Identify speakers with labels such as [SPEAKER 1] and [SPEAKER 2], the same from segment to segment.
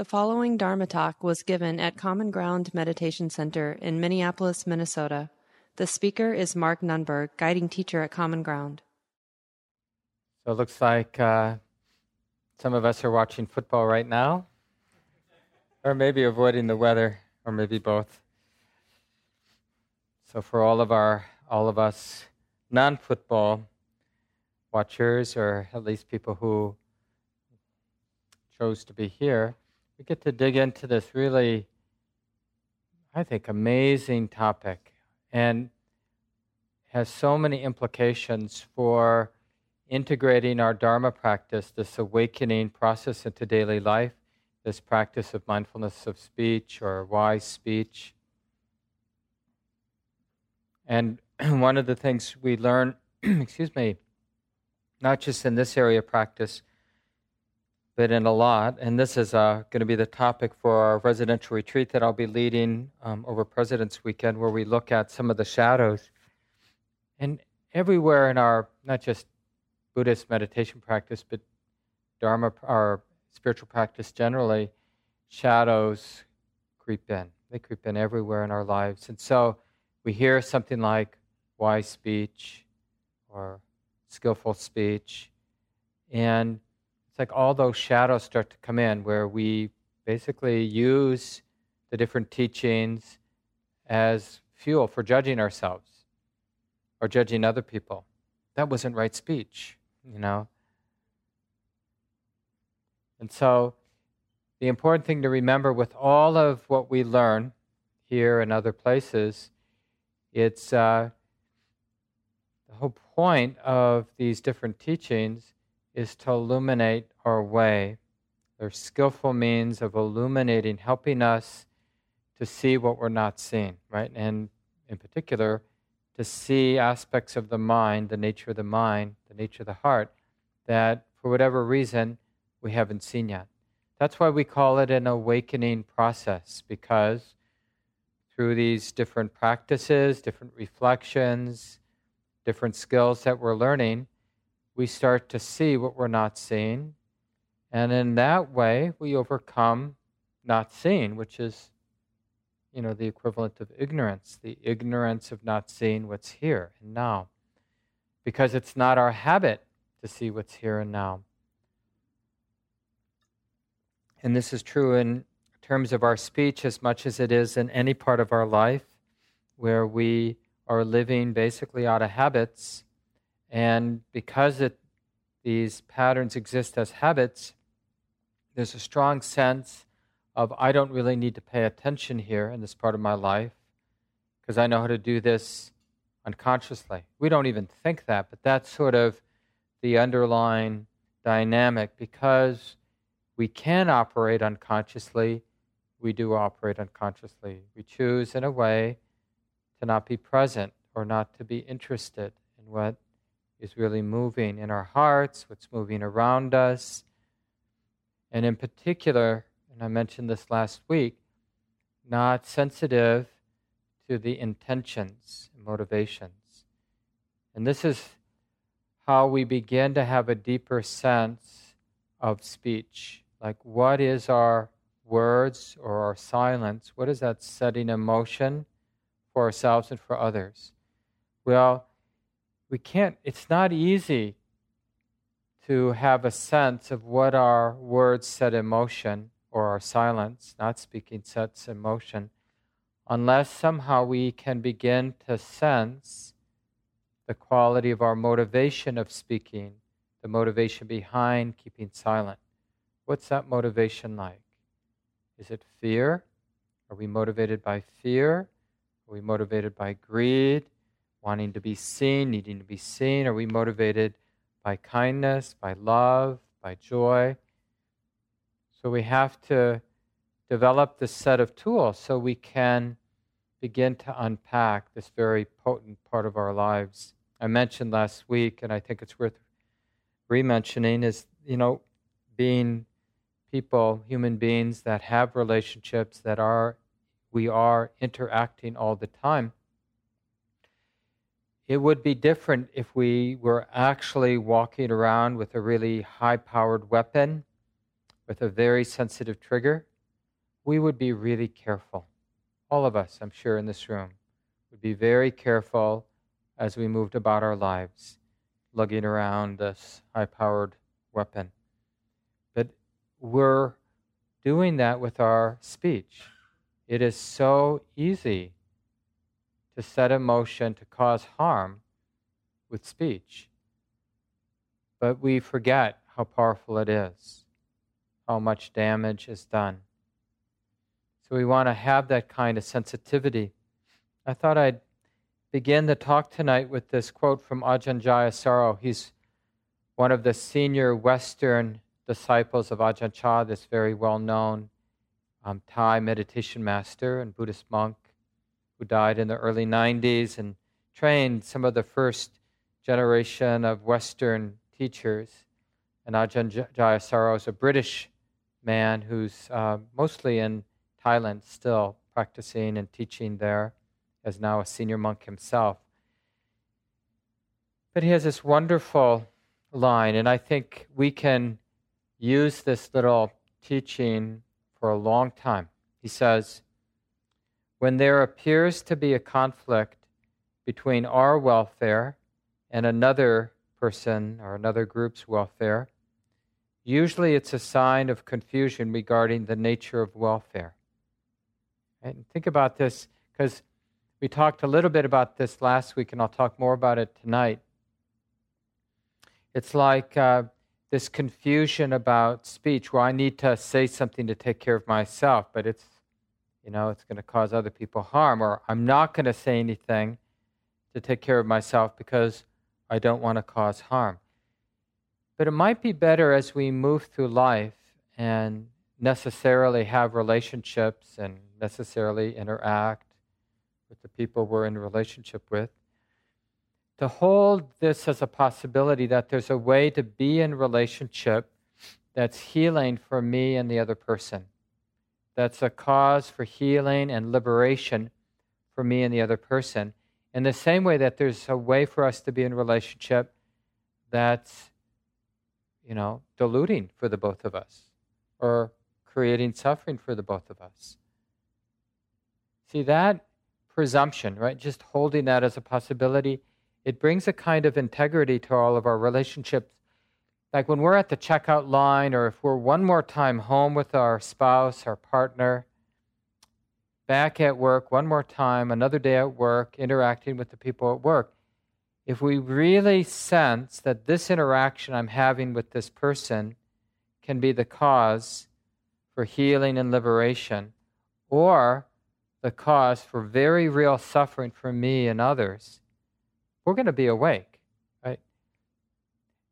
[SPEAKER 1] The following Dharma talk was given at Common Ground Meditation Center in Minneapolis, Minnesota. The speaker is Mark Nunberg, guiding teacher at Common Ground.
[SPEAKER 2] So it looks like uh, some of us are watching football right now, or maybe avoiding the weather, or maybe both. So for all of our, all of us non-football watchers, or at least people who chose to be here, we get to dig into this really, I think, amazing topic and has so many implications for integrating our Dharma practice, this awakening process into daily life, this practice of mindfulness of speech or wise speech. And one of the things we learn, excuse me, not just in this area of practice, but in a lot. And this is uh, going to be the topic for our residential retreat that I'll be leading um, over President's Weekend, where we look at some of the shadows. And everywhere in our, not just Buddhist meditation practice, but Dharma, our spiritual practice generally, shadows creep in. They creep in everywhere in our lives. And so we hear something like wise speech or skillful speech, and like all those shadows start to come in where we basically use the different teachings as fuel for judging ourselves or judging other people. That wasn't right speech, you know. And so, the important thing to remember with all of what we learn here and other places, it's uh, the whole point of these different teachings is to illuminate our way. They're skillful means of illuminating, helping us to see what we're not seeing, right? And in particular, to see aspects of the mind, the nature of the mind, the nature of the heart, that for whatever reason we haven't seen yet. That's why we call it an awakening process, because through these different practices, different reflections, different skills that we're learning, we start to see what we're not seeing. And in that way, we overcome not seeing, which is, you know, the equivalent of ignorance, the ignorance of not seeing what's here and now. Because it's not our habit to see what's here and now. And this is true in terms of our speech as much as it is in any part of our life where we are living basically out of habits and because it, these patterns exist as habits, there's a strong sense of I don't really need to pay attention here in this part of my life because I know how to do this unconsciously. We don't even think that, but that's sort of the underlying dynamic because we can operate unconsciously, we do operate unconsciously. We choose, in a way, to not be present or not to be interested in what is really moving in our hearts, what's moving around us. And in particular, and I mentioned this last week, not sensitive to the intentions and motivations. And this is how we begin to have a deeper sense of speech. Like, what is our words or our silence? What is that setting in motion for ourselves and for others? Well, we can't, it's not easy to have a sense of what our words set in motion or our silence, not speaking, sets in motion, unless somehow we can begin to sense the quality of our motivation of speaking, the motivation behind keeping silent. What's that motivation like? Is it fear? Are we motivated by fear? Are we motivated by greed? Wanting to be seen, needing to be seen? Are we motivated by kindness, by love, by joy? So we have to develop this set of tools so we can begin to unpack this very potent part of our lives. I mentioned last week, and I think it's worth re-mentioning, is you know, being people, human beings that have relationships that are we are interacting all the time it would be different if we were actually walking around with a really high powered weapon with a very sensitive trigger. we would be really careful. All of us, I'm sure, in this room, would be very careful as we moved about our lives, lugging around this high powered weapon. But we're doing that with our speech. It is so easy to set in motion to cause harm with speech. But we forget how powerful it is, how much damage is done. So we want to have that kind of sensitivity. I thought I'd begin the talk tonight with this quote from Ajahn Jayasaro. He's one of the senior Western disciples of Ajahn Chah, this very well known um, Thai meditation master and Buddhist monk who died in the early 90s and trained some of the first generation of Western teachers. And Ajahn Jayasaro is a British man who's uh, mostly in Thailand still practicing and teaching there, as now a senior monk himself. But he has this wonderful line, and I think we can use this little teaching for a long time. He says, When there appears to be a conflict between our welfare and another person or another group's welfare, usually it's a sign of confusion regarding the nature of welfare. And think about this because we talked a little bit about this last week, and I'll talk more about it tonight. It's like uh, this confusion about speech where I need to say something to take care of myself, but it's, you know, it's going to cause other people harm, or I'm not going to say anything to take care of myself because I don't want to cause harm. But it might be better as we move through life and necessarily have relationships and necessarily interact with the people we're in relationship with to hold this as a possibility that there's a way to be in relationship that's healing for me and the other person. That's a cause for healing and liberation for me and the other person. In the same way that there's a way for us to be in relationship that's, you know, diluting for the both of us or creating suffering for the both of us. See, that presumption, right? Just holding that as a possibility it brings a kind of integrity to all of our relationships. Like when we're at the checkout line, or if we're one more time home with our spouse, our partner, back at work, one more time, another day at work, interacting with the people at work. If we really sense that this interaction I'm having with this person can be the cause for healing and liberation, or the cause for very real suffering for me and others, we're going to be awake?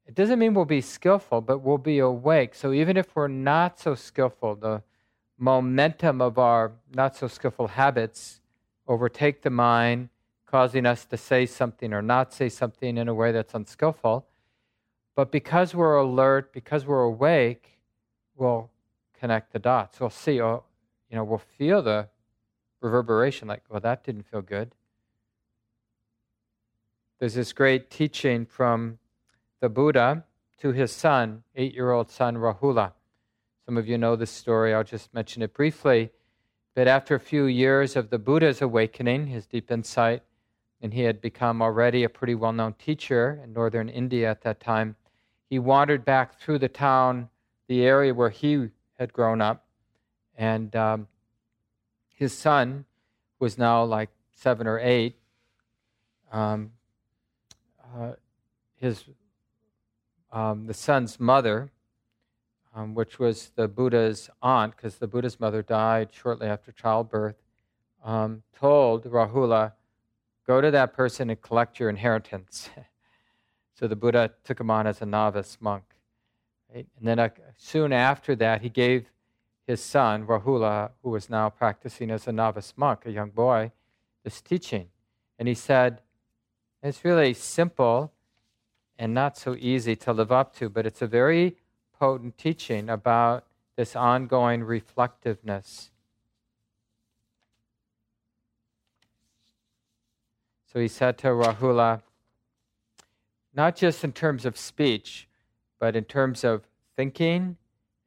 [SPEAKER 2] It doesn't mean we'll be skillful, but we'll be awake. So even if we're not so skillful, the momentum of our not so skillful habits overtake the mind, causing us to say something or not say something in a way that's unskillful. But because we're alert, because we're awake, we'll connect the dots. We'll see, oh, you know, we'll feel the reverberation like, well, that didn't feel good. There's this great teaching from the Buddha to his son, eight year old son Rahula. Some of you know this story, I'll just mention it briefly. But after a few years of the Buddha's awakening, his deep insight, and he had become already a pretty well known teacher in northern India at that time, he wandered back through the town, the area where he had grown up. And um, his son was now like seven or eight. Um, uh, his um, the son's mother, um, which was the Buddha's aunt, because the Buddha's mother died shortly after childbirth, um, told Rahula, "Go to that person and collect your inheritance." so the Buddha took him on as a novice monk. Right? And then uh, soon after that, he gave his son Rahula, who was now practicing as a novice monk, a young boy, this teaching, and he said it's really simple and not so easy to live up to, but it's a very potent teaching about this ongoing reflectiveness. So he said to Rahula, not just in terms of speech, but in terms of thinking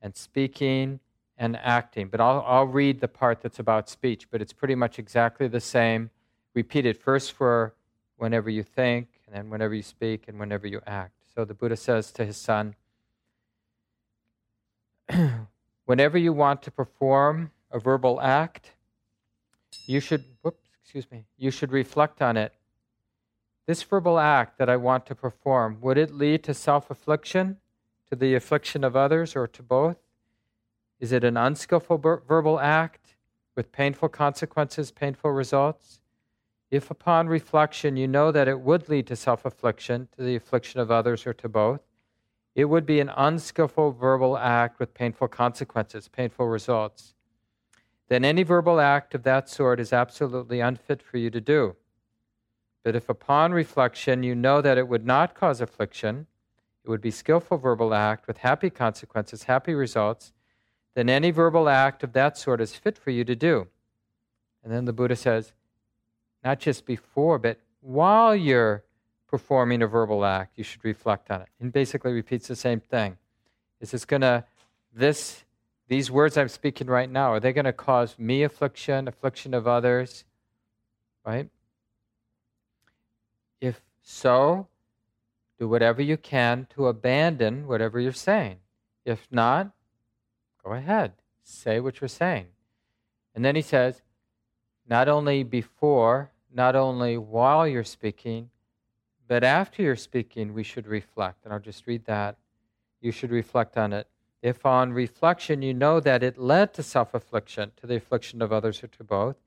[SPEAKER 2] and speaking and acting. But I'll, I'll read the part that's about speech, but it's pretty much exactly the same. Repeat it first for whenever you think, and then whenever you speak, and whenever you act. So the Buddha says to his son, whenever you want to perform a verbal act, you should, whoops, excuse me, you should reflect on it. This verbal act that I want to perform, would it lead to self affliction, to the affliction of others, or to both? Is it an unskillful ber- verbal act with painful consequences, painful results? If upon reflection you know that it would lead to self affliction, to the affliction of others, or to both, it would be an unskillful verbal act with painful consequences, painful results. Then any verbal act of that sort is absolutely unfit for you to do. But if upon reflection you know that it would not cause affliction, it would be skillful verbal act with happy consequences, happy results, then any verbal act of that sort is fit for you to do. And then the Buddha says, not just before, but while you're performing a verbal act, you should reflect on it. And basically repeats the same thing. Is this to, this, these words I'm speaking right now, are they to cause me affliction, affliction of others? Right? If so, do whatever you can to abandon whatever you're saying. If not, go ahead, say what you're saying. And then he says, not only before, not only while you're speaking, but after you're speaking, we should reflect. And I'll just read that. You should reflect on it. If on reflection you know that it led to self affliction, to the affliction of others or to both,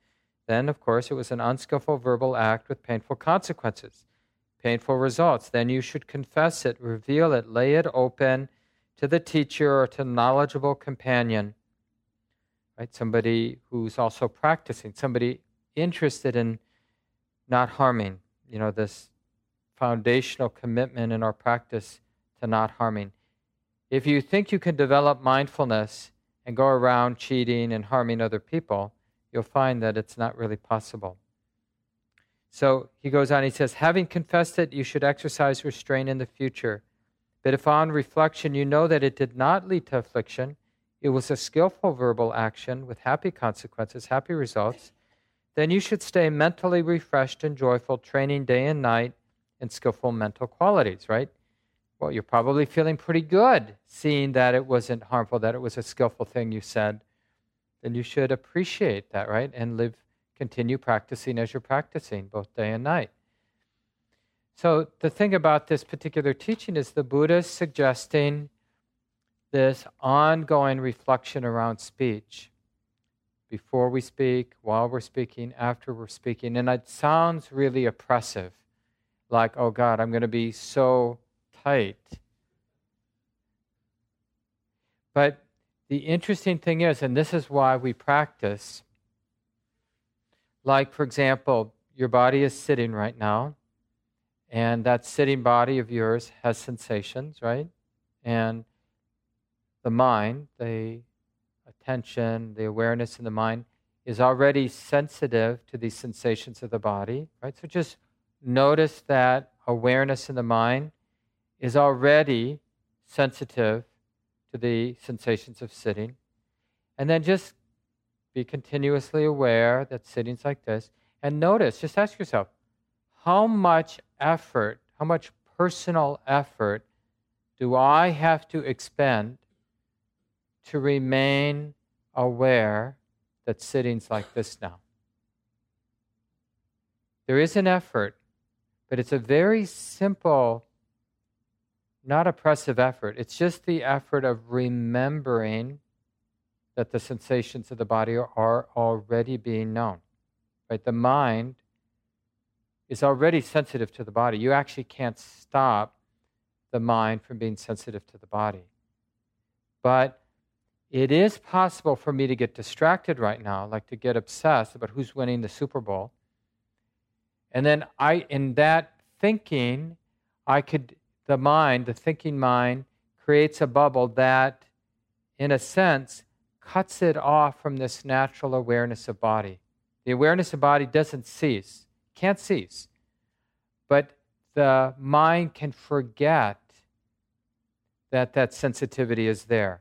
[SPEAKER 2] then, of course, it was an unskillful verbal act with painful consequences, painful results. Then you should confess it, reveal it, lay it open to the teacher or to knowledgeable companion. Right? Somebody who's also practicing, somebody interested in not harming. You know, this foundational commitment in our practice to not harming. If you think you can develop mindfulness and go around cheating and harming other people, you'll find that it's not really possible. So he goes on, he says, Having confessed it, you should exercise restraint in the future. But if on reflection you know that it did not lead to affliction, it was a skillful verbal action with happy consequences, happy results, then you should stay mentally refreshed and joyful, training day and night and skillful mental qualities, right? Well, you're probably feeling pretty good seeing that it wasn't harmful, that it was a skillful thing you said. Then you should appreciate that, right? And live, continue practicing as you're practicing, both day and night. So, the thing about this particular teaching is the Buddha is suggesting this ongoing reflection around speech before we speak, while we're speaking, after we're speaking. And it sounds really oppressive like, oh God, I'm going to be so tight. But the interesting thing is, and this is why we practice, like, for example, your body is sitting right now, and that sitting body of yours has sensations, right? And the mind, the attention, the awareness in the mind, is already sensitive to these sensations of the body, right? So just notice that awareness in the mind is already sensitive to the sensations of sitting. And then just be continuously aware that sitting's like this. And notice, just ask yourself, how much effort, how much personal effort do I have to expend to remain aware that sitting's like this now? There is an effort but it's a very simple, not oppressive effort. It's just the effort of remembering that the sensations of the body are already being known. Right? The mind is already sensitive to the body. You actually can't stop the mind from being sensitive to the body. But it is possible for me to get distracted right now, like to get obsessed about who's winning the Super Bowl and then I, in that thinking, I could, the mind, the thinking mind, creates a bubble that, in a sense, cuts it off from this natural awareness of body. The awareness of body doesn't cease, can't cease. But the mind can forget that that sensitivity is there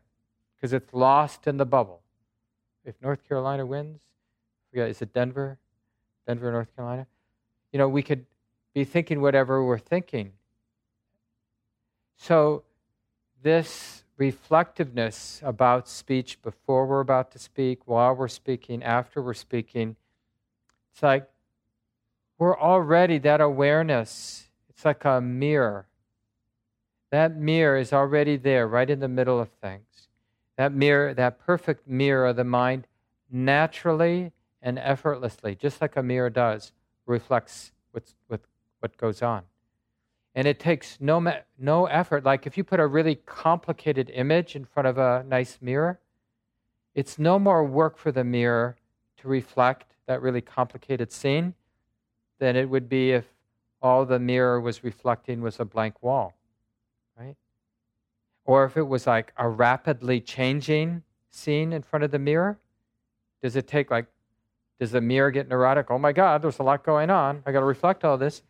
[SPEAKER 2] because it's lost in the bubble. if North Carolina wins, forget, is it Denver? Denver, North Carolina? You know, we could be thinking whatever we're thinking. So, this reflectiveness about speech before we're about to speak, while we're speaking, after we're speaking, it's like we're already that awareness. It's like a mirror. That mirror is already there, right in the middle of things. That mirror, that perfect mirror of the mind, naturally and effortlessly, just like a mirror does, reflects what's, what, what goes on. And it takes no, no effort. Like if you put a really complicated image in front of a nice mirror, it's no more work for the mirror to reflect that really complicated scene than it would be if all the mirror was reflecting was a blank wall, right? Or if it was like a rapidly changing scene in front of the mirror, does it take like, does the mirror get neurotic? Oh my God, there's a lot going on. I got to reflect all this.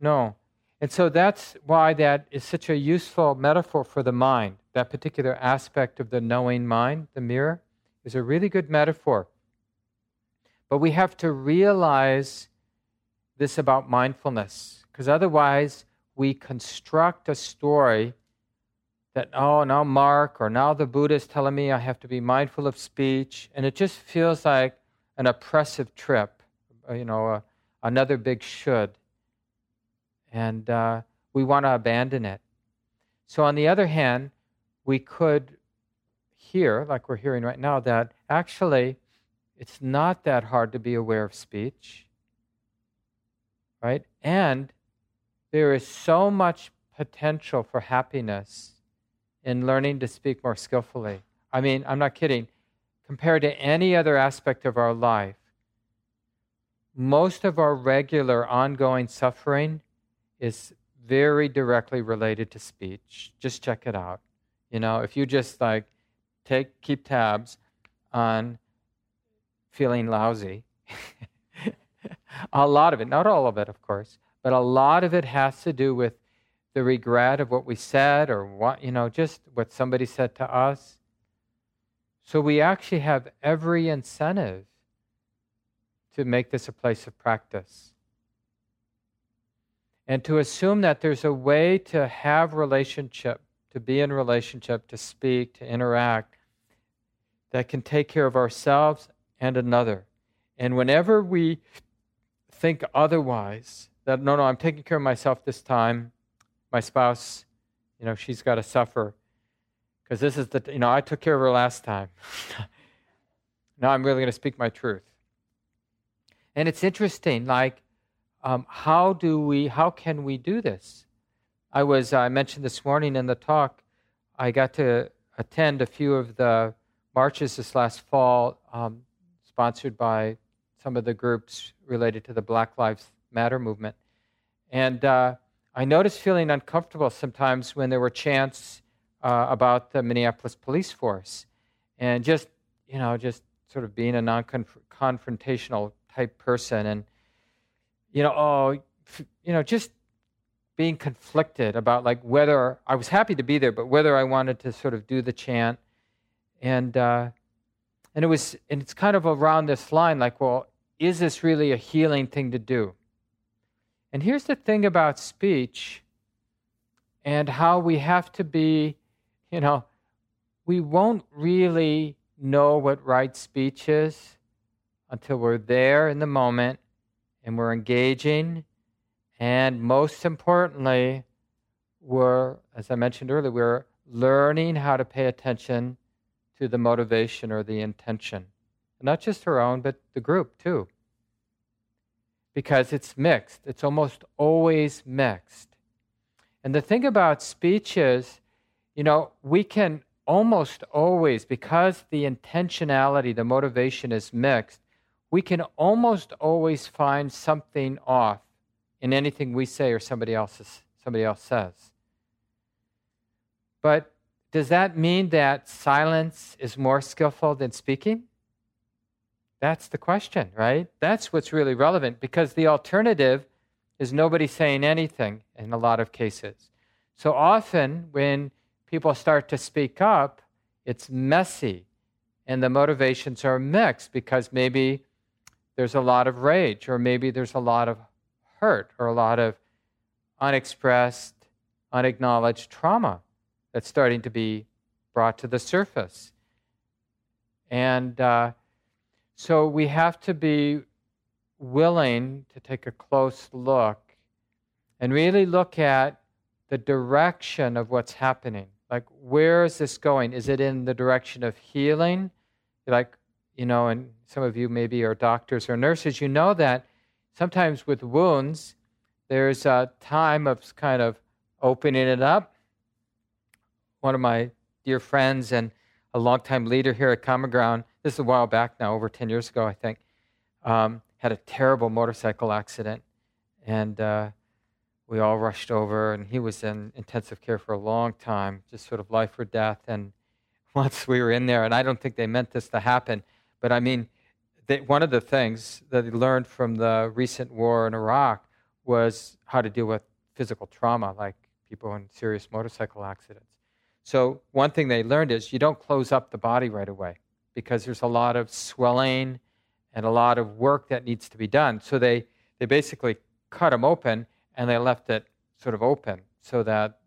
[SPEAKER 2] No. And so that's why that is such a useful metaphor for the mind. That particular aspect of the knowing mind, the mirror, is a really good metaphor. But we have to realize this about mindfulness, because otherwise we construct a story that, oh, now Mark or now the Buddha is telling me I have to be mindful of speech, and it just feels like an oppressive trip, uh, you know, uh, another big should. And uh, we want to abandon it. So, on the other hand, we could hear, like we're hearing right now, that actually it's not that hard to be aware of speech, right? And there is so much potential for happiness in learning to speak more skillfully. I mean, I'm not kidding. Compared to any other aspect of our life, most of our regular ongoing suffering is very directly related to speech. Just check it out. You know, if you just like take keep tabs on feeling lousy. a lot of it, not all of it, of course, but a lot of it has to do with the regret of what we said or what, you know, just what somebody said to us. So we actually have every incentive to make this a place of practice. And to assume that there's a way to have relationship, to be in relationship, to speak, to interact, that can take care of ourselves and another. And whenever we think otherwise, that no, no, I'm taking care of myself this time, my spouse, you know, she's got to suffer because this is the, you know, I took care of her last time. now I'm really going to speak my truth. And it's interesting, like, um, how do we, how can we do this? I was, I mentioned this morning in the talk, I got to attend a few of the marches this last fall um, sponsored by some of the groups related to the Black Lives Matter movement. And uh, I noticed feeling uncomfortable sometimes when there were chants uh, about the Minneapolis police force. And just, you know, just sort of being a non confrontational type person. And, you know, oh, you know, just being conflicted about like whether I was happy to be there, but whether I wanted to sort of do the chant. And, uh, and it was, and it's kind of around this line like, well, is this really a healing thing to do? And here's the thing about speech and how we have to be, you know, we won't really know what right speech is until we're there in the moment and we're engaging. And most importantly, we're, as I mentioned earlier, we're learning how to pay attention to the motivation or the intention. Not just her own, but the group too. Because it's mixed, it's almost always mixed. And the thing about speech is, you know, we can almost always, because the intentionality, the motivation is mixed, we can almost always find something off in anything we say or somebody else, somebody else says. But does that mean that silence is more skillful than speaking? That's the question, right? That's what's really relevant because the alternative is nobody saying anything in a lot of cases. So often when people start to speak up, it's messy and the motivations are mixed because maybe there's a lot of rage, or maybe there's a lot of hurt, or a lot of unexpressed, unacknowledged trauma that's starting to be brought to the surface. And uh, so we have to be willing to take a close look and really look at the direction of what's happening. Like, where is this going? Is it in the direction of healing? Like, you know, and some of you maybe are doctors or nurses, you know that sometimes with wounds, there's a time of kind of opening it up. One of my dear friends and a longtime leader here at Common Ground, this is a while back now, over 10 years ago, I think, um, had a terrible motorcycle accident. And uh, we all rushed over, and he was in intensive care for a long time, just sort of life or death. And once we were in there, and I don't think they meant this to happen, but I mean, they, one of the things that he learned from the recent war in Iraq was how to deal with physical trauma, like people in serious motorcycle accidents. So, one thing they learned is you don't close up the body right away because there's a lot of swelling and a lot of work that needs to be done. So, they, they basically cut him open and they left it sort of open so that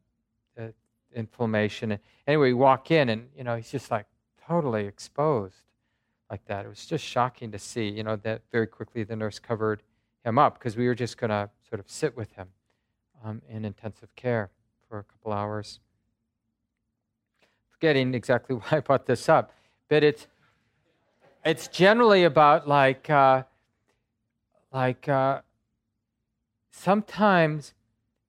[SPEAKER 2] the inflammation. Anyway, we walk in and you know he's just like totally exposed like that. It was just shocking to see. You know that very quickly the nurse covered him up because we were just going to sort of sit with him um, in intensive care for a couple hours. Forgetting exactly why I brought this up, but it's it's generally about like uh, like. Uh, sometimes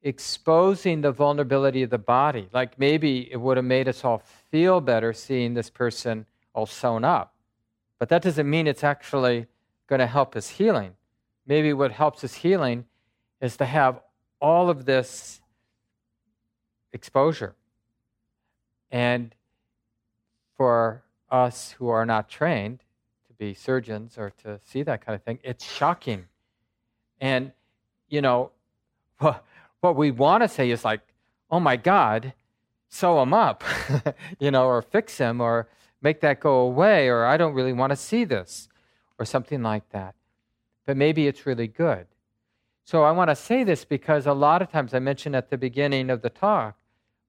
[SPEAKER 2] exposing the vulnerability of the body. Like maybe it would have made us all feel better seeing this person all sewn up. But that doesn't mean it's actually going to help us healing. Maybe what helps us healing is to have all of this exposure. And for us who are not trained be surgeons or to see that kind of thing, it's shocking. And you know, what we want to say is like, oh my God, sew him up, you know, or fix him, or make that go away, or I don't really want to see this, or something like that. But maybe it's really good. So I want to say this because a lot of times I mentioned at the beginning of the talk,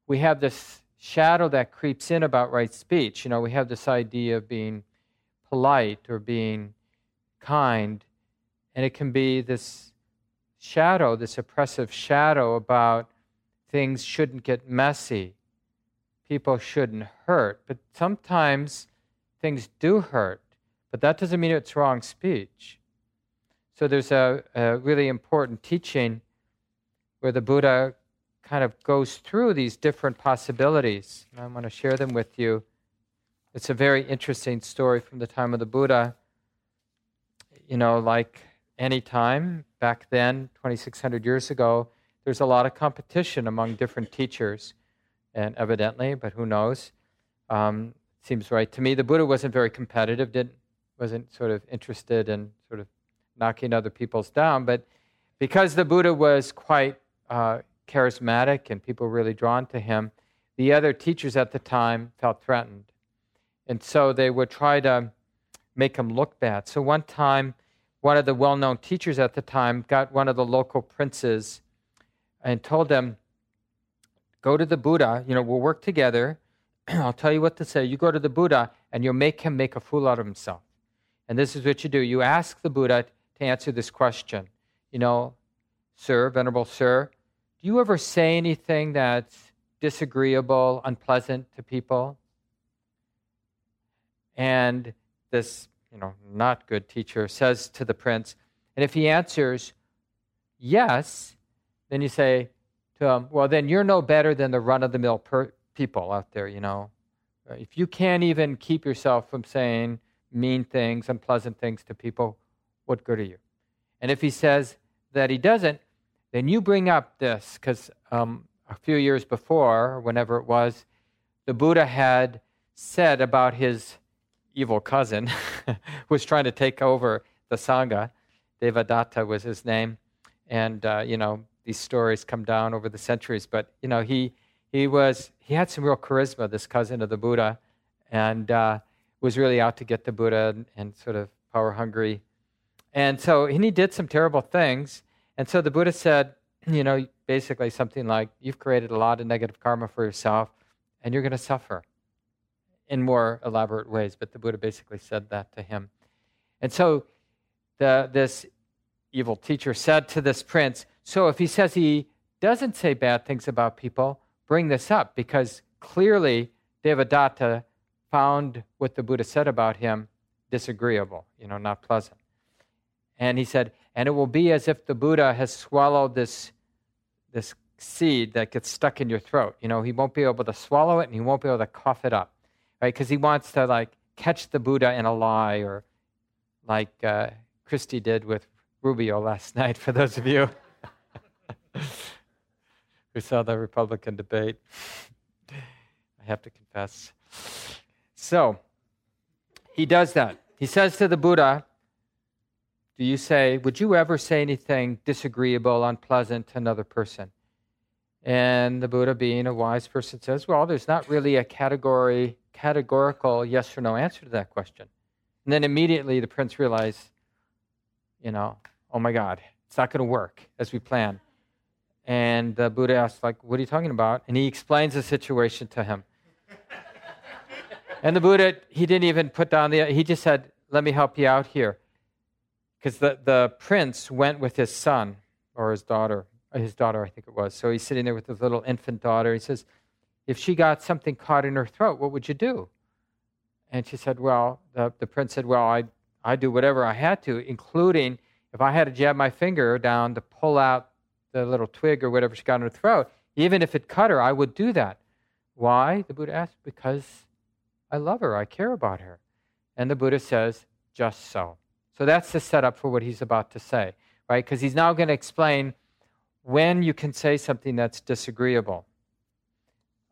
[SPEAKER 2] we have this shadow that creeps in about right speech. You know, we have this idea of being polite or being kind, and it can be this shadow, this oppressive shadow about things shouldn't get messy, people shouldn't hurt. But sometimes things do hurt, but that doesn't mean it's wrong speech. So there's a, a really important teaching where the Buddha kind of goes through these different possibilities. And I want to share them with you. It's a very interesting story from the time of the Buddha. You know, like any time back then, 2,600 years ago, there's a lot of competition among different teachers, and evidently, but who knows? Um, seems right to me. The Buddha wasn't very competitive, didn't wasn't sort of interested in sort of knocking other people's down, but because the Buddha was quite uh, charismatic and people were really drawn to him, the other teachers at the time felt threatened, and so they would try to make him look bad. So one time one of the well known teachers at the time got one of the local princes and told them, Go to the Buddha, you know, we'll work together. I'll tell you what to say. You go to the Buddha and you'll make him make a fool out of himself. And this is what you do you ask the Buddha to answer this question. You know, Sir, Venerable Sir, do you ever say anything that's disagreeable, unpleasant to people? And this you know, not good teacher says to the prince, and if he answers yes, then you say to him, well, then you're no better than the run of the mill people out there, you know. If you can't even keep yourself from saying mean things, unpleasant things to people, what good are you? And if he says that he doesn't, then you bring up this, because um, a few years before, whenever it was, the Buddha had said about his evil cousin was trying to take over the Sangha. Devadatta was his name. And, uh, you know, these stories come down over the centuries. But, you know, he, he was, he had some real charisma, this cousin of the Buddha. And, uh, was really out to get the Buddha and, and sort of power hungry. And so and he did some terrible things. And so the Buddha said, you know, basically something like, You've created a lot of negative karma for yourself, and you're going to suffer in more elaborate ways. But the Buddha basically said that to him. And so the, this evil teacher said to this prince, So if he says he doesn't say bad things about people, bring this up because clearly Devadatta found what the Buddha said about him disagreeable, you know, not pleasant. And he said, and it will be as if the Buddha has swallowed this, this seed that gets stuck in your throat. You know, he won't be able to swallow it and he won't be able to cough it up, right? Because he wants to like catch the Buddha in a lie, or like uh, Christie did with Rubio last night. For those of you who saw the Republican debate, I have to confess. So he does that. He says to the Buddha, Do you say, would you ever say anything disagreeable, unpleasant to another person? And the Buddha, being a wise person, says, Well, there's not really a category, categorical yes or no answer to that question. And then immediately the prince realized, you know, oh my God, it's not going to work as we plan. And the Buddha asked, like, what are you talking about? And he explains the situation to him. And the Buddha, he didn't even put down the, he just said, let me help you out here. Because the, the prince went with his son or his daughter, his daughter, I think it was. So he's sitting there with his little infant daughter. He says, if she got something caught in her throat, what would you do? And she said, well, the, the prince said, well, I, I do whatever I had to, including if I had to jab my finger down to pull out the little twig or whatever she got in her throat, even if it cut her, I would do that. Why? The Buddha asked, because I love her, I care about her. And the Buddha says, just so. So that's the setup for what he's about to say, right? Because he's now going to explain when you can say something that's disagreeable.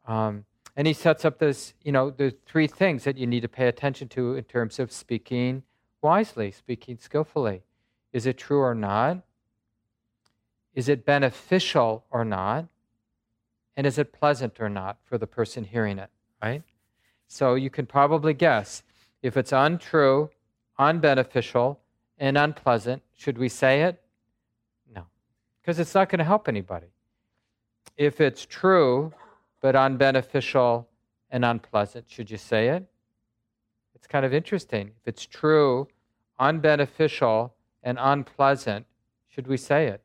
[SPEAKER 2] Um, and he sets up this, you know, the three things that you need to pay attention to in terms of speaking wisely, speaking skillfully. Is it true or not? Is it beneficial or not? And is it pleasant or not for the person hearing it, right? So you can probably guess if it's untrue, unbeneficial, and unpleasant, should we say it? Because it's not going to help anybody. If it's true, but unbeneficial and unpleasant, should you say it? It's kind of interesting. If it's true, unbeneficial, and unpleasant, should we say it?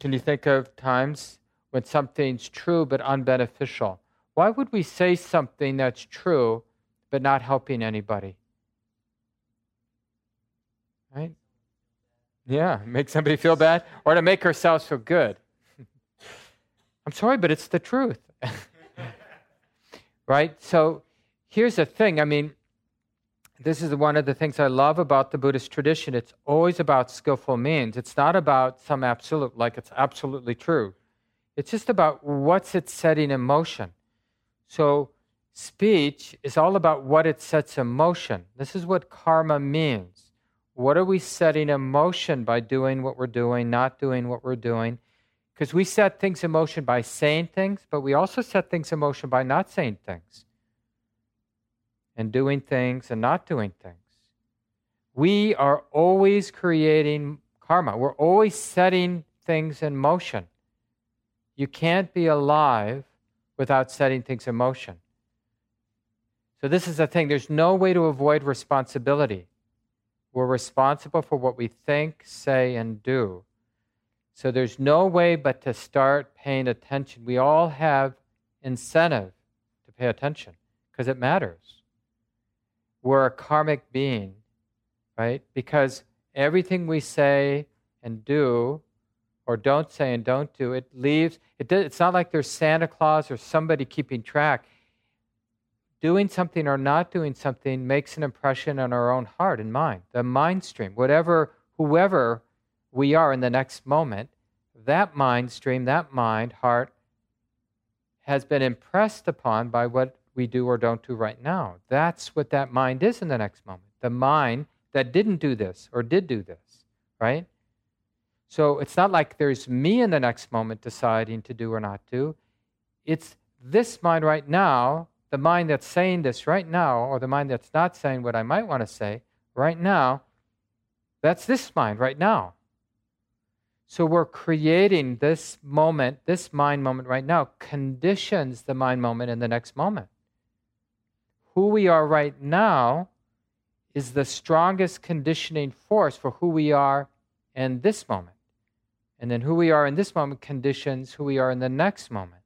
[SPEAKER 2] Can you think of times when something's true but unbeneficial. Why would we say something that's true but not helping anybody? Right? Yeah, make somebody feel bad or to make ourselves feel good. I'm sorry, but it's the truth. right? So here's the thing. I mean, this is one of the things I love about the Buddhist tradition. It's always about skillful means. It's not about some absolute, like it's absolutely true. It's just about what's it setting in motion. So, speech is all about what it sets in motion. This is what karma means. What are we setting in motion by doing what we're doing, not doing what we're doing? Because we set things in motion by saying things, but we also set things in motion by not saying things and doing things and not doing things. We are always creating karma, we're always setting things in motion. You can't be alive without setting things in motion. So, this is the thing there's no way to avoid responsibility. We're responsible for what we think, say, and do. So, there's no way but to start paying attention. We all have incentive to pay attention because it matters. We're a karmic being, right? Because everything we say and do or don't say and don't do, it leaves, it it's not like there's Santa Claus or somebody keeping track. Doing something or not doing something makes an impression on our own heart and mind, the mind stream. Whatever, whoever we are in the next moment, that mind stream, that mind, heart, has been impressed upon by what we do or don't do right now. That's what that mind is in the next moment. The mind that didn't do this or did do this, right? So it's not like there's me in the next moment deciding to do or not do. It's this mind right now, the mind that's saying this right now, or the mind that's not saying what I might want to say right now, that's this mind right now. So we're creating this moment, this mind moment right now, conditions the mind moment in the next moment. Who we are right now is the strongest conditioning force for who we are in this moment. And then who we are in this moment conditions who we are in the next moment.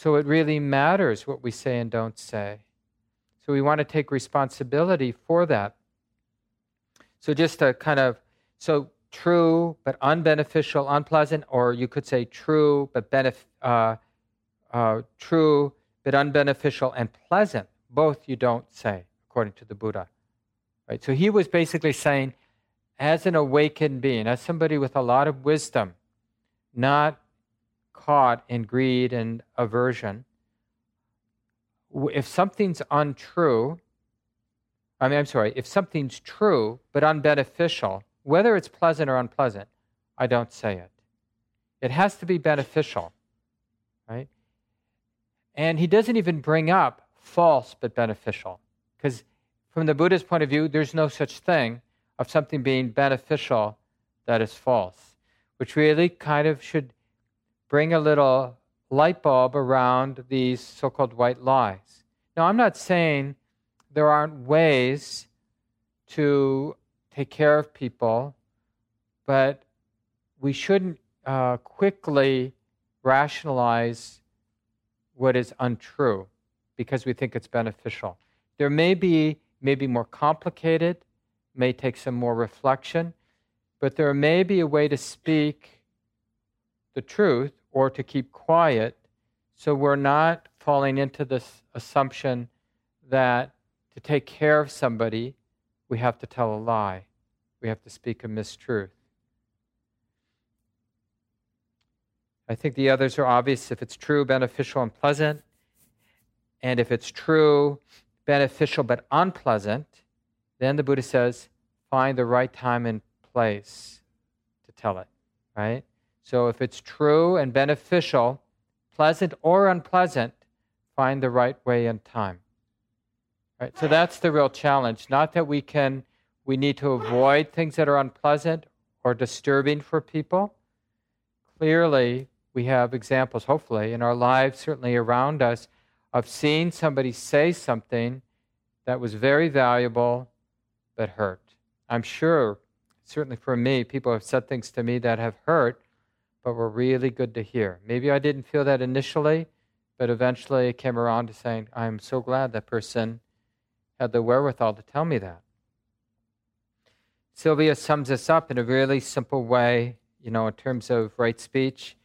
[SPEAKER 2] So it really matters what we say and don't say. So we want to take responsibility for that. So just to kind of, so true but unbeneficial, unpleasant, or you could say true but benef- uh, uh, true but unbeneficial and pleasant. Both you don't say, according to the Buddha. Right? So he was basically saying, as an awakened being, as somebody with a lot of wisdom, not caught in greed and aversion, if something's untrue, I mean, I'm sorry, if something's true but unbeneficial, whether it's pleasant or unpleasant, I don't say it. It has to be beneficial, right? And he doesn't even bring up false but beneficial, because from the Buddha's point of view, there's no such thing of something being beneficial that is false, which really kind of should bring a little light bulb around these so called white lies. Now, I'm not saying there aren't ways to take care of people, but we shouldn't uh, quickly rationalize what is untrue because we think it's beneficial. There may be maybe more complicated, may take some more reflection, but there may be a way to speak the truth or to keep quiet so we're not falling into this assumption that to take care of somebody, we have to tell a lie, we have to speak a mistruth. I think the others are obvious if it's true, beneficial, and pleasant. And if it's true, beneficial, but unpleasant, then the Buddha says, find the right time and place to tell it, right? So if it's true and beneficial, pleasant or unpleasant, find the right way and time. Right? So that's the real challenge. Not that we can we need to avoid things that are unpleasant or disturbing for people. Clearly, we have examples, hopefully, in our lives, certainly around us, of seeing somebody say something that was very valuable but hurt. I'm sure, certainly for me, people have said things to me that have hurt, but were really good to hear. Maybe I didn't feel that initially, but eventually it came around to saying, I'm so glad that person had the wherewithal to tell me that. Sylvia sums this up in a really simple way, you know, in terms of right speech,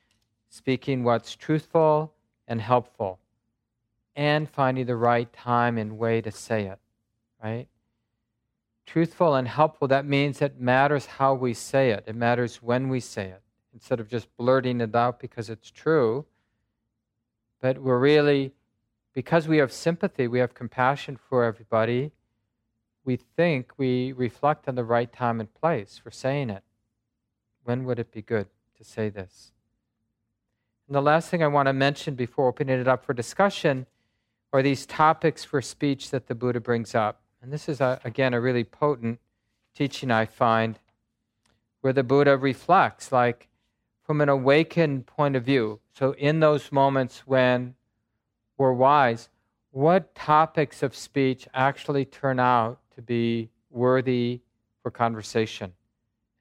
[SPEAKER 2] speaking what's truthful and helpful, and finding the right time and way to say it, right? Truthful and helpful, that means it matters how we say it, it matters when we say it instead of just blurting it out because it's true. But we're really, because we have sympathy, we have compassion for everybody, we think we reflect on the right time and place for saying it. When would it be good to say this? And the last thing I want to mention before opening it up for discussion are these topics for speech that the Buddha brings up. And this is, a, again, a really potent teaching I find where the Buddha reflects like, from an awakened point of view. So, in those moments when we're wise, what topics of speech actually turn out to be worthy for conversation?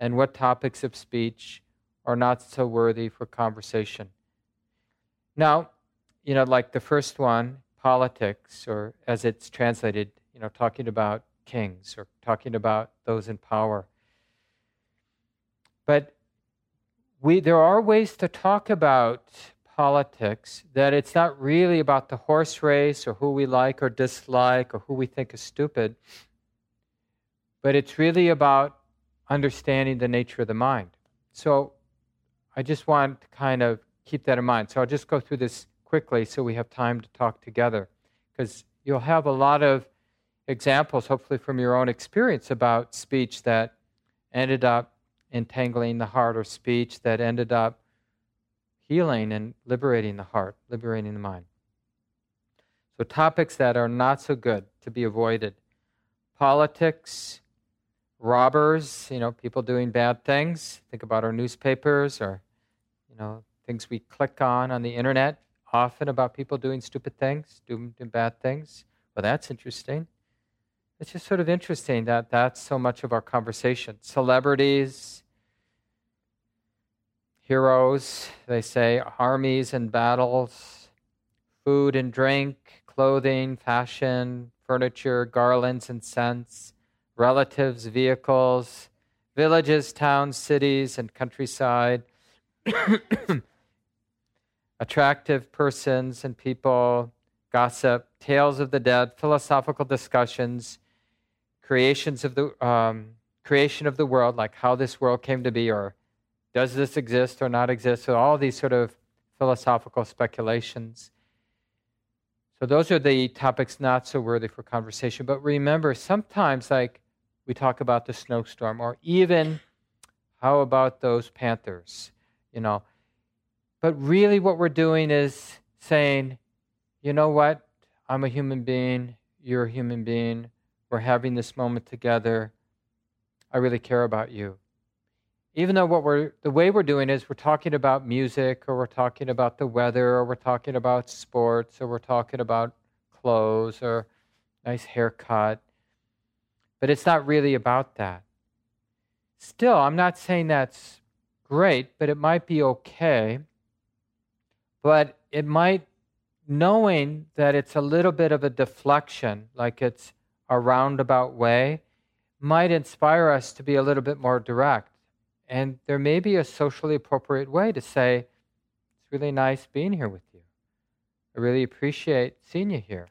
[SPEAKER 2] And what topics of speech are not so worthy for conversation? Now, you know, like the first one, politics, or as it's translated, you know, talking about kings or talking about those in power. But we, there are ways to talk about politics that it's not really about the horse race or who we like or dislike or who we think is stupid, but it's really about understanding the nature of the mind. So I just want to kind of keep that in mind. So I'll just go through this quickly so we have time to talk together because you'll have a lot of examples, hopefully from your own experience, about speech that ended up entangling the heart or speech that ended up healing and liberating the heart, liberating the mind. So, topics that are not so good to be avoided politics, robbers, you know, people doing bad things. Think about our newspapers or, you know, things we click on on the internet, often about people doing stupid things, doing, bad things. Well, that's interesting. It's just sort of interesting that that's so much of our conversation. Celebrities, heroes, they say, armies and battles, food and drink, clothing, fashion, furniture, garlands and scents, relatives, vehicles, villages, towns, cities, and countryside, attractive persons and people, gossip, tales of the dead, philosophical discussions, creations of the um, creation of the world, like how this world came to be, or does this exist or not exist? So all these sort of philosophical speculations. So those are the topics not so worthy for conversation. But remember, sometimes like we talk about the snowstorm, or even how about those panthers, you know. But really, what we're doing is saying, you know what? I'm a human being. You're a human being. We're having this moment together. I really care about you. Even though what we're the way we're doing is we're talking about music or we're talking about the weather or we're talking about sports or we're talking about clothes or nice haircut. But it's not really about that. Still, I'm not saying that's great, but it might be okay. But it might knowing that it's a little bit of a deflection, like it's a roundabout way might inspire us to be a little bit more direct. And there may be a socially appropriate way to say, It's really nice being here with you. I really appreciate seeing you here.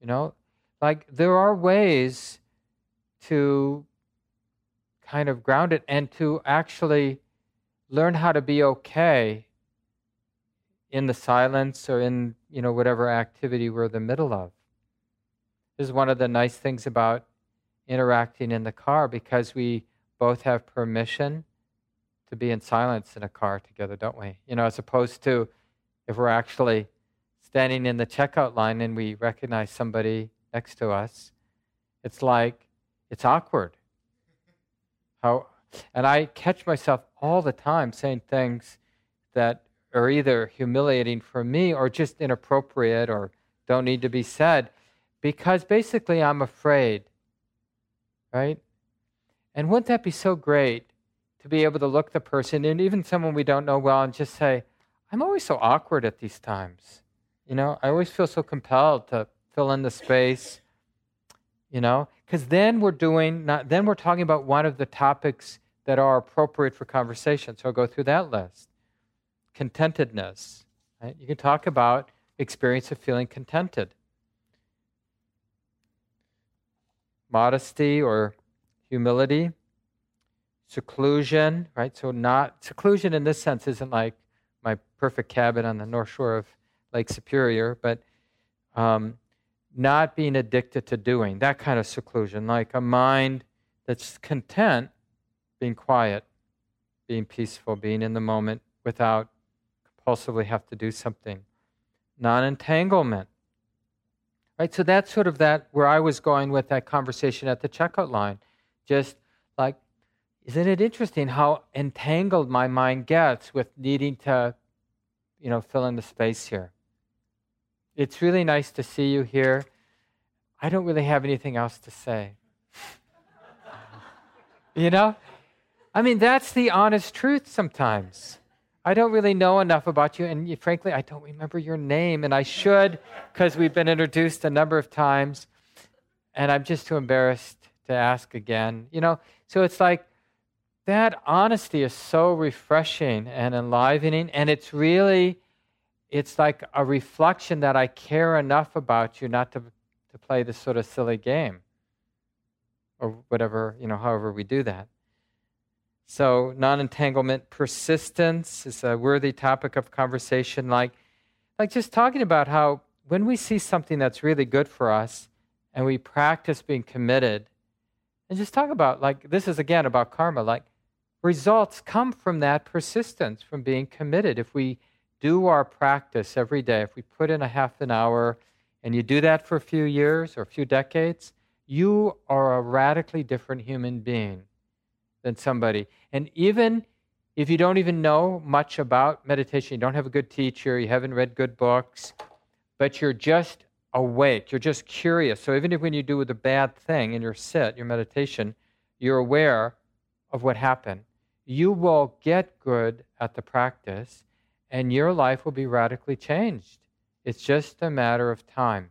[SPEAKER 2] You know, like there are ways to kind of ground it and to actually learn how to be okay in the silence or in you know whatever activity we're in the middle of this is one of the nice things about interacting in the car because we both have permission to be in silence in a car together, don't we? You know, as opposed to if we're actually standing in the checkout line and we recognize somebody next to us, it's like it's awkward. How and I catch myself all the time saying things that are either humiliating for me or just inappropriate or don't need to be said because basically I'm afraid, right? And wouldn't that be so great to be able to look the person and even someone we don't know well and just say, I'm always so awkward at these times. You know, I always feel so compelled to fill in the space, you know, because then we're doing, not, then we're talking about one of the topics that are appropriate for conversation. So I'll go through that list. Contentedness. Right? You can talk about experience of feeling contented. modesty or humility, seclusion, right? So, not seclusion in this sense isn't like my perfect cabin on the north shore of Lake Superior, but um, not being addicted to doing, that kind of seclusion, like a mind that's content being quiet, being peaceful, being in the moment without compulsively have to do something. Non entanglement, Right? So that's sort of that where I was going with that conversation at the checkout line. Just like, isn't it interesting how entangled my mind gets with needing to, you know, fill in the space here? It's really nice to see you here. I don't really have anything else to say. you know? I mean, that's the honest truth sometimes. I don't really know enough about you, and frankly, I don't remember your name, and I should because we've been introduced a number of times, and I'm just too embarrassed to ask again. You know, so it's like that honesty is so refreshing and enlivening, and it's really, it's like a reflection that I care enough about you not to to play this sort of silly game, or whatever you know, however we do that. So, non entanglement persistence is a worthy topic of conversation. Like, like just talking about how when we see something that's really good for us and we practice being committed, and just talk about, like, this is again about karma. Like, results come from that persistence, from being committed. If we do our practice every day, if we put in a half an hour and you do that for a few years or a few decades, you are a radically different human being than somebody. And even if you don't even know much about meditation, you don't have a good teacher, you haven't read good books, but you're just awake, you're just curious. So even if when you do the bad thing in your sit, your meditation, you're aware of what happened, you will get good at the practice and your life will be radically changed. It's just a matter of time.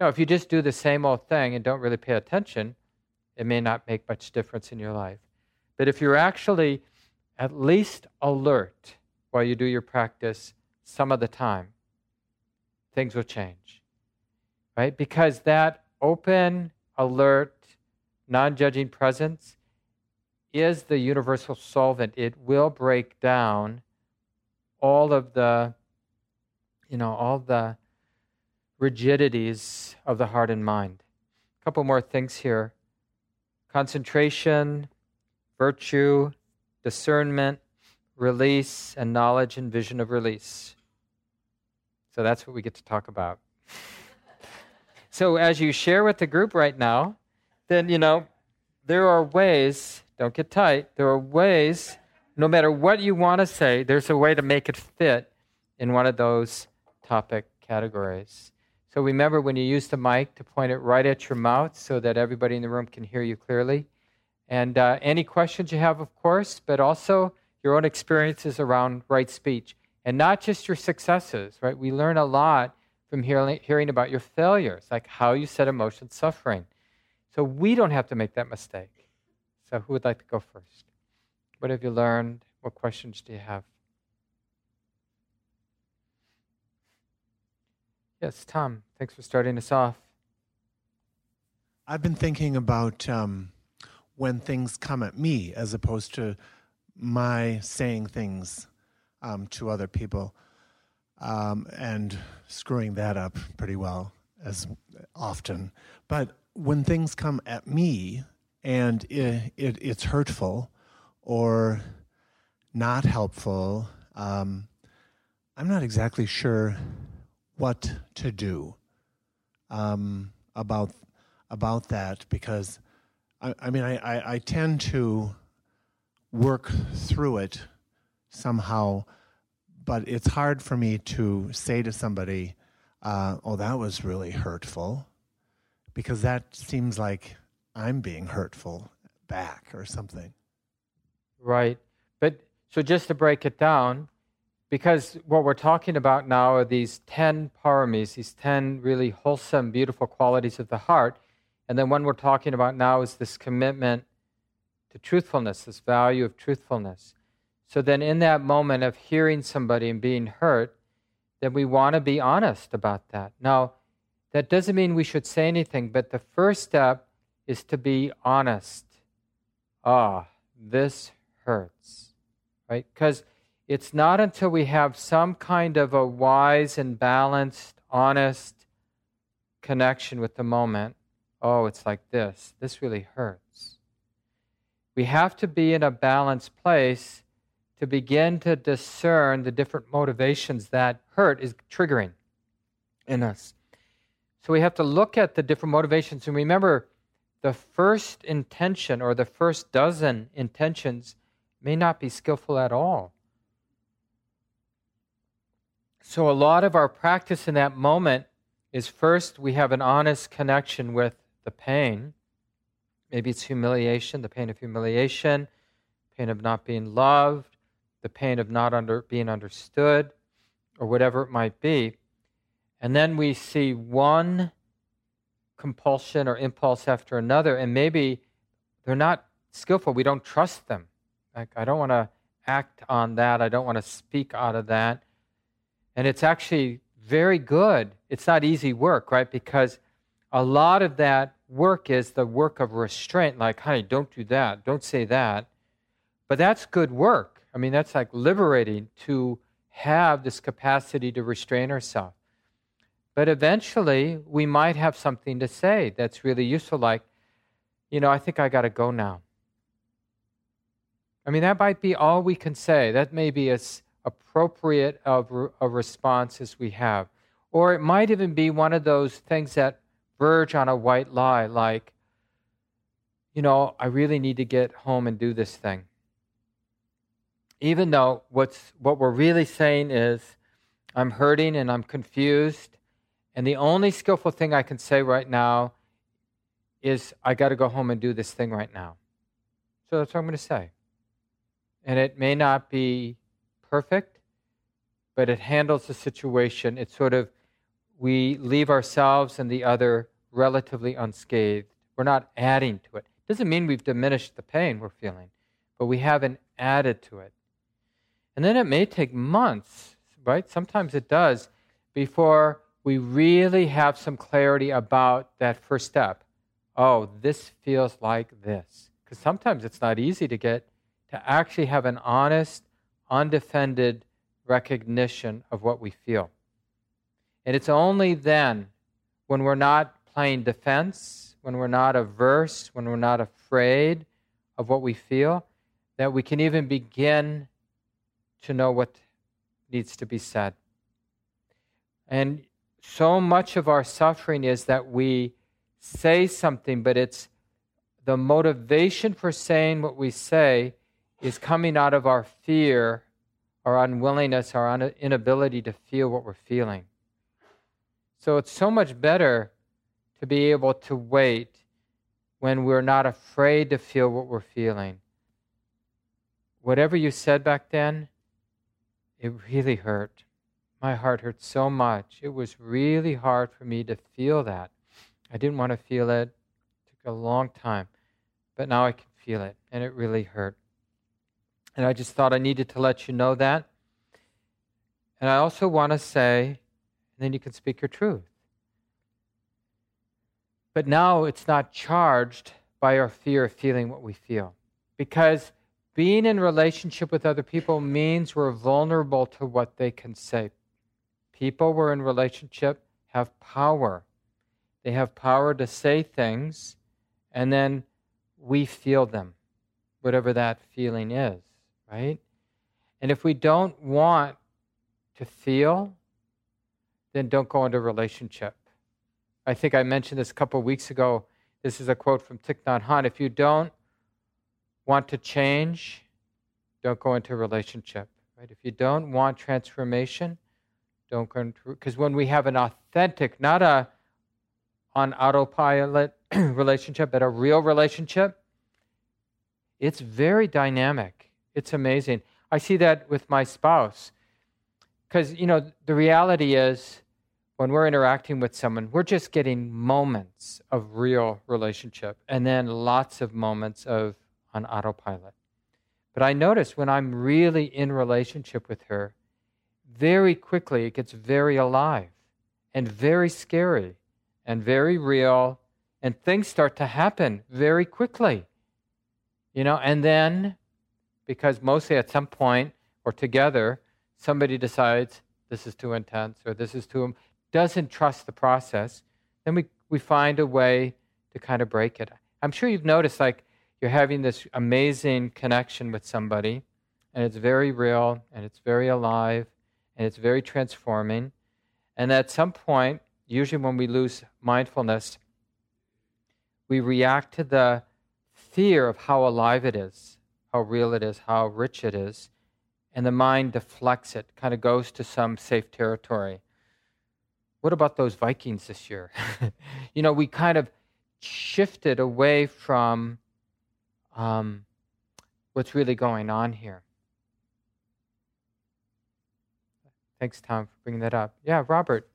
[SPEAKER 2] Now, if you just do the same old thing and don't really pay attention, it may not make much difference in your life. But if you're actually at least alert while you do your practice some of the time, things will change. Right? Because that open, alert, non judging presence is the universal solvent. It will break down all of the, you know, all the rigidities of the heart and mind. A couple more things here concentration, virtue, discernment, release, and knowledge and vision of release. So that's what we get to talk about. So as you share with the group right now, then, you know, there are ways, don't get tight, there are ways, no matter what you want to say, there's a way to make it fit in one of those topic categories. So remember when you use the mic to point it right at your mouth so that everybody in the room can hear you clearly. And uh, any questions you have, of course, but also your own experiences around right speech. And not just your successes, right? We learn a lot from hearing, about your failures, like how you set emotion suffering. So we don't have to make that mistake. So who would like to go first? What have you learned? What questions do you have? Yes, Tom, thanks for starting us off.
[SPEAKER 3] I've been thinking about um, when things come at me as opposed to my saying things um, to other people um, and screwing that up pretty well as often. But when things come at me and it, it, it's hurtful or not helpful, um, I'm not exactly sure what to do um, about about that because I, I mean I, I, I, tend to work through it somehow, but it's hard for me to say to somebody, uh, "Oh, that was really hurtful," because that seems like I'm being hurtful back or something.
[SPEAKER 2] Right, but so just to break it down, because what we're talking about now are these 10 paramis, these 10 really wholesome, beautiful qualities of the heart. And then what we're talking about now is this commitment to truthfulness, this value of truthfulness. So then, in that moment of hearing somebody and being hurt, then we want to be honest about that. Now, that doesn't mean we should say anything, but the first step is to be honest. Ah, this hurts, right? Because it's not until we have some kind of a wise and balanced, honest connection with the moment. Oh, it's like this. This really hurts. We have to be in a balanced place to begin to discern the different motivations that hurt is triggering in us. So we have to look at the different motivations and remember the first intention or the first dozen intentions may not be skillful at all. So, a lot of our practice in that moment is first we have an honest connection with the pain. Maybe it's humiliation, the pain of humiliation, pain of not being loved, the pain of not under, being understood, or whatever it might be. And then we see one compulsion or impulse after another, and maybe they're not skillful. We don't trust them. Like, I don't want to act on that. I don't want to speak out of that. And it's actually very good. It's not easy work, right? Because a lot of that work is the work of restraint, like, honey, don't do that, don't say that. But that's good work. I mean, that's like liberating to have this capacity to restrain ourselves. But eventually, we might have something to say that's really useful, like, you know, I think I got to go now. I mean, that might be all we can say. That may be as appropriate of a response as we have. Or it might even be one of those things that verge on a white lie, like, you know, I really need to get home and do this thing. Even though what's, what we're really saying is, I'm hurting and I'm confused, and the only skillful thing I can say right now is, I got to go home and do this thing right now. So that's what I'm going to say. And it may not be perfect, but it handles the situation. It's sort of, we leave ourselves and the other relatively unscathed. We're not adding to it. Doesn't mean we've diminished the pain we're feeling, but we haven't added to it. And then it may take months, right? Sometimes it does, before we really have some clarity about that first step. Oh, this feels like this. Because sometimes it's not easy to get to actually have an honest, undefended recognition of what we feel. And it's only then, when we're not playing defense, when we're not averse, when we're not afraid of what we feel, that we can even begin to know what needs to be said. And so much of our suffering is that we say something, but it's the motivation for saying what we say is coming out of our fear, our unwillingness, our inability to feel what we're feeling. So it's so much better to be able to wait when we're not afraid to feel what we're feeling. Whatever you said back then, it really hurt. My heart hurt so much. It was really hard for me to feel that. I didn't want to feel it. It took a long time. But now I can feel it, and it really hurt. And I just thought I needed to let you know that. And I also want to say, and then you can speak your truth. But now it's not charged by our fear of feeling what we feel. Because being in relationship with other people means we're vulnerable to what they can say. People we're in relationship have power. They have power to say things, and then we feel them, whatever that feeling is, right? And if we don't want to feel, then don't go into relationship. I think I mentioned this a couple of weeks ago. This is a quote from Thich Nhat Hanh. If you don't want to change, don't go into a relationship. Right? If you don't want transformation, don't go into because when we have an authentic, not a on autopilot relationship, but a real relationship, it's very dynamic. It's amazing. I see that with my spouse. Because, you know, the reality is when we're interacting with someone, we're just getting moments of real relationship and then lots of moments of on autopilot. But I notice when I'm really in relationship with her, very quickly it gets very alive and very scary and very real and things start to happen very quickly. You know, and then because mostly at some point or together, somebody decides this is too intense or this is too doesn't trust the process, then we, we find a way to kind of break it. I'm sure you've noticed like you're having this amazing connection with somebody, and it's very real and it's very alive and it's very transforming. And at some point, usually when we lose mindfulness, we react to the fear of how alive it is, how real it is, how rich it is, and the mind deflects it, kind of goes to some safe territory. What about those Vikings this year? you know, we kind of shifted away from um, what's really going on here. Thanks, Tom, for bringing that up. Yeah, Robert.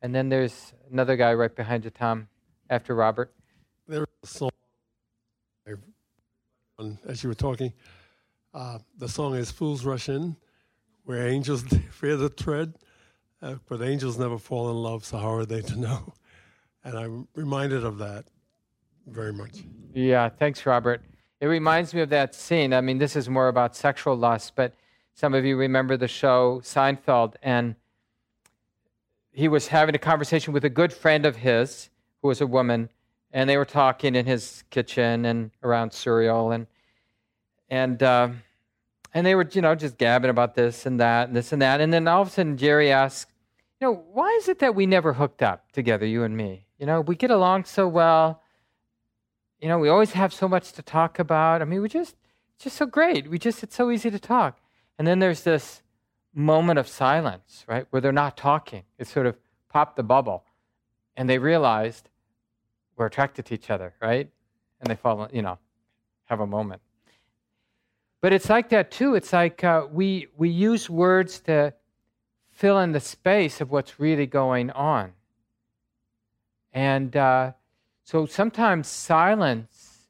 [SPEAKER 2] And then there's another guy right behind you, Tom, after Robert.
[SPEAKER 4] There's a song, as you were talking, uh, the song is Fools Rush In, where angels fear the tread, uh, but angels never fall in love, so how are they to know? And I'm reminded of that very much.
[SPEAKER 2] Yeah, thanks, Robert. It reminds me of that scene. I mean, this is more about sexual lust, but some of you remember the show Seinfeld, and he was having a conversation with a good friend of his who was a woman, and they were talking in his kitchen and around cereal, and and uh, and they were you know just gabbing about this and that and this and that, and then all of a sudden Jerry asks, you know, why is it that we never hooked up together, you and me? You know, we get along so well. You know, we always have so much to talk about. I mean, we just it's just so great. We just it's so easy to talk. And then there's this moment of silence, right, where they're not talking. It sort of popped the bubble, and they realized we're attracted to each other, right? And they fall, you know, have a moment. But it's like that too. It's like uh, we we use words to fill in the space of what's really going on, and uh, so sometimes silence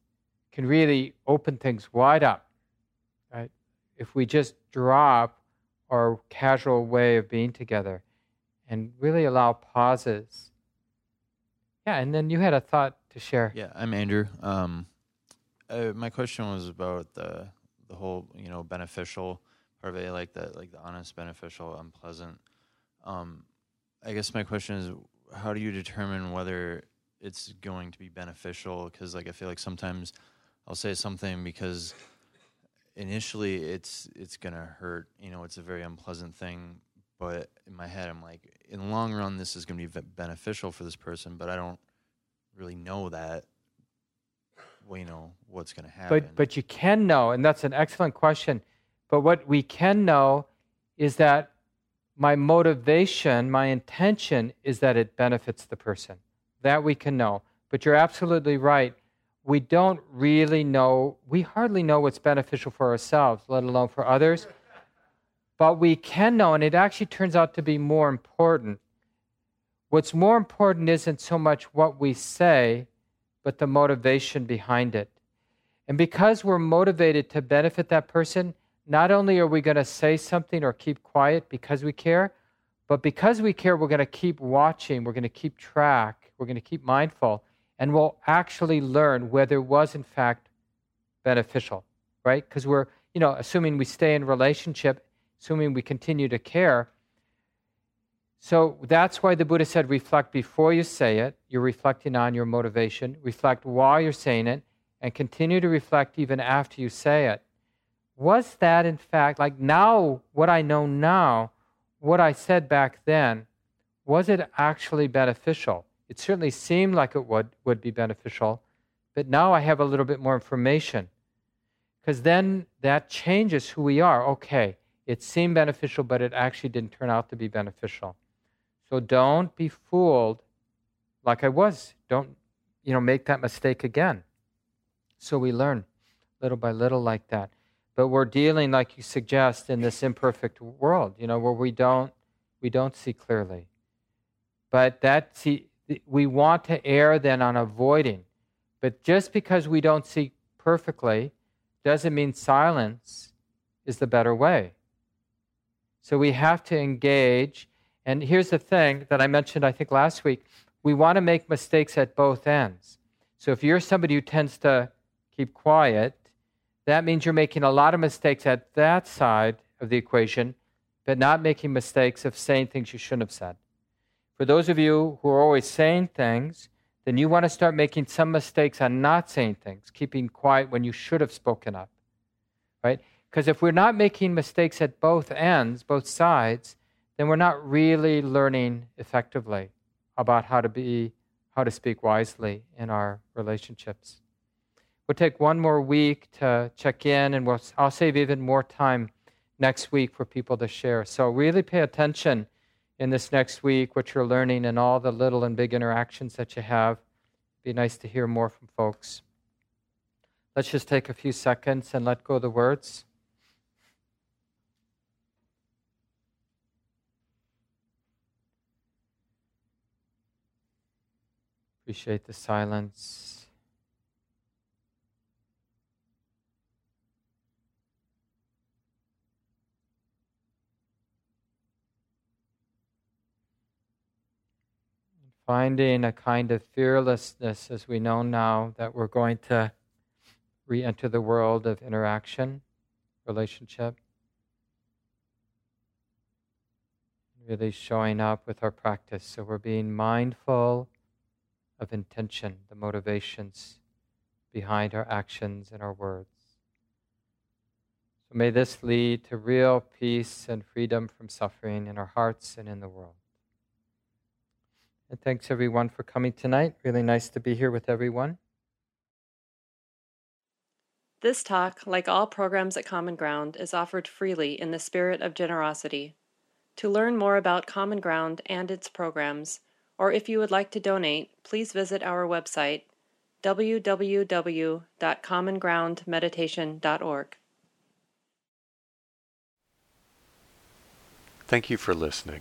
[SPEAKER 2] can really open things wide up, right? If we just drop our casual way of being together and really allow pauses. Yeah, and then you had a thought to share.
[SPEAKER 5] Yeah, I'm Andrew. Um, uh, my question was about the the whole you know beneficial part of it, like the like the honest, beneficial, unpleasant. Um, I guess my question is, how do you determine whether it's going to be beneficial? Because like I feel like sometimes I'll say something because initially it's it's gonna hurt. You know, it's a very unpleasant thing. But in my head, I'm like, in the long run, this is gonna be beneficial for this person. But I don't really know that. Well, you know what's gonna happen.
[SPEAKER 2] But but you can know, and that's an excellent question. But what we can know is that my motivation, my intention is that it benefits the person. That we can know. But you're absolutely right we don't really know, we hardly know what's beneficial for ourselves, let alone for others. But we can know, and it actually turns out to be more important. What's more important isn't so much what we say, but the motivation behind it. And because we're motivated to benefit that person, not only are we going to say something or keep quiet because we care, but because we care, we're going to keep watching, we're going to keep track, we're going to keep mindful and we'll actually learn whether it was in fact beneficial, right? Because we're, you know, assuming we stay in relationship, assuming we continue to care. So that's why the Buddha said reflect before you say it. You're reflecting on your motivation. Reflect while you're saying it, and continue to reflect even after you say it. Was that, in fact, like now, what I know now, what I said back then, was it actually beneficial? It certainly seemed like it would, would be beneficial, but now I have a little bit more information. Because then that changes who we are. Okay, it seemed beneficial, but it actually didn't turn out to be beneficial. So don't be fooled like I was. Don't, you know, make that mistake again. So we learn little by little like that. But we're dealing, like you suggest, in this imperfect world, you know, where we don't we don't see clearly. But that see we want to err then on avoiding. But just because we don't see perfectly doesn't mean silence is the better way. So we have to engage. And here's the thing that I mentioned, I think, last week we want to make mistakes at both ends. So if you're somebody who tends to keep quiet, that means you're making a lot of mistakes at that side of the equation, but not making mistakes of saying things you shouldn't have said. For those of you who are always saying things, then you want to start making some mistakes on not saying things, keeping quiet when you should have spoken up. Right? Because if we're not making mistakes at both ends, both sides, then we're not really learning effectively about how to be how to speak wisely in our relationships. We'll take one more week to check in and we'll, I'll save even more time next week for people to share. So really pay attention in this next week, what you're learning, and all the little and big interactions that you have. Be nice to hear more from folks. Let's just take a few seconds and let go of the words. Appreciate the silence. Finding a kind of fearlessness as we know now that we're going to re enter the world of interaction, relationship. Really showing up with our practice. So we're being mindful of intention, the motivations behind our actions and our words. So may this lead to real peace and freedom from suffering in our hearts and in the world. And thanks everyone for coming tonight. Really nice to be here with everyone.
[SPEAKER 1] This talk, like all programs at Common Ground, is offered freely in the spirit of generosity. To learn more about Common Ground and its programs, or if you would like to donate, please visit our website www.commongroundmeditation.org.
[SPEAKER 6] Thank you for listening.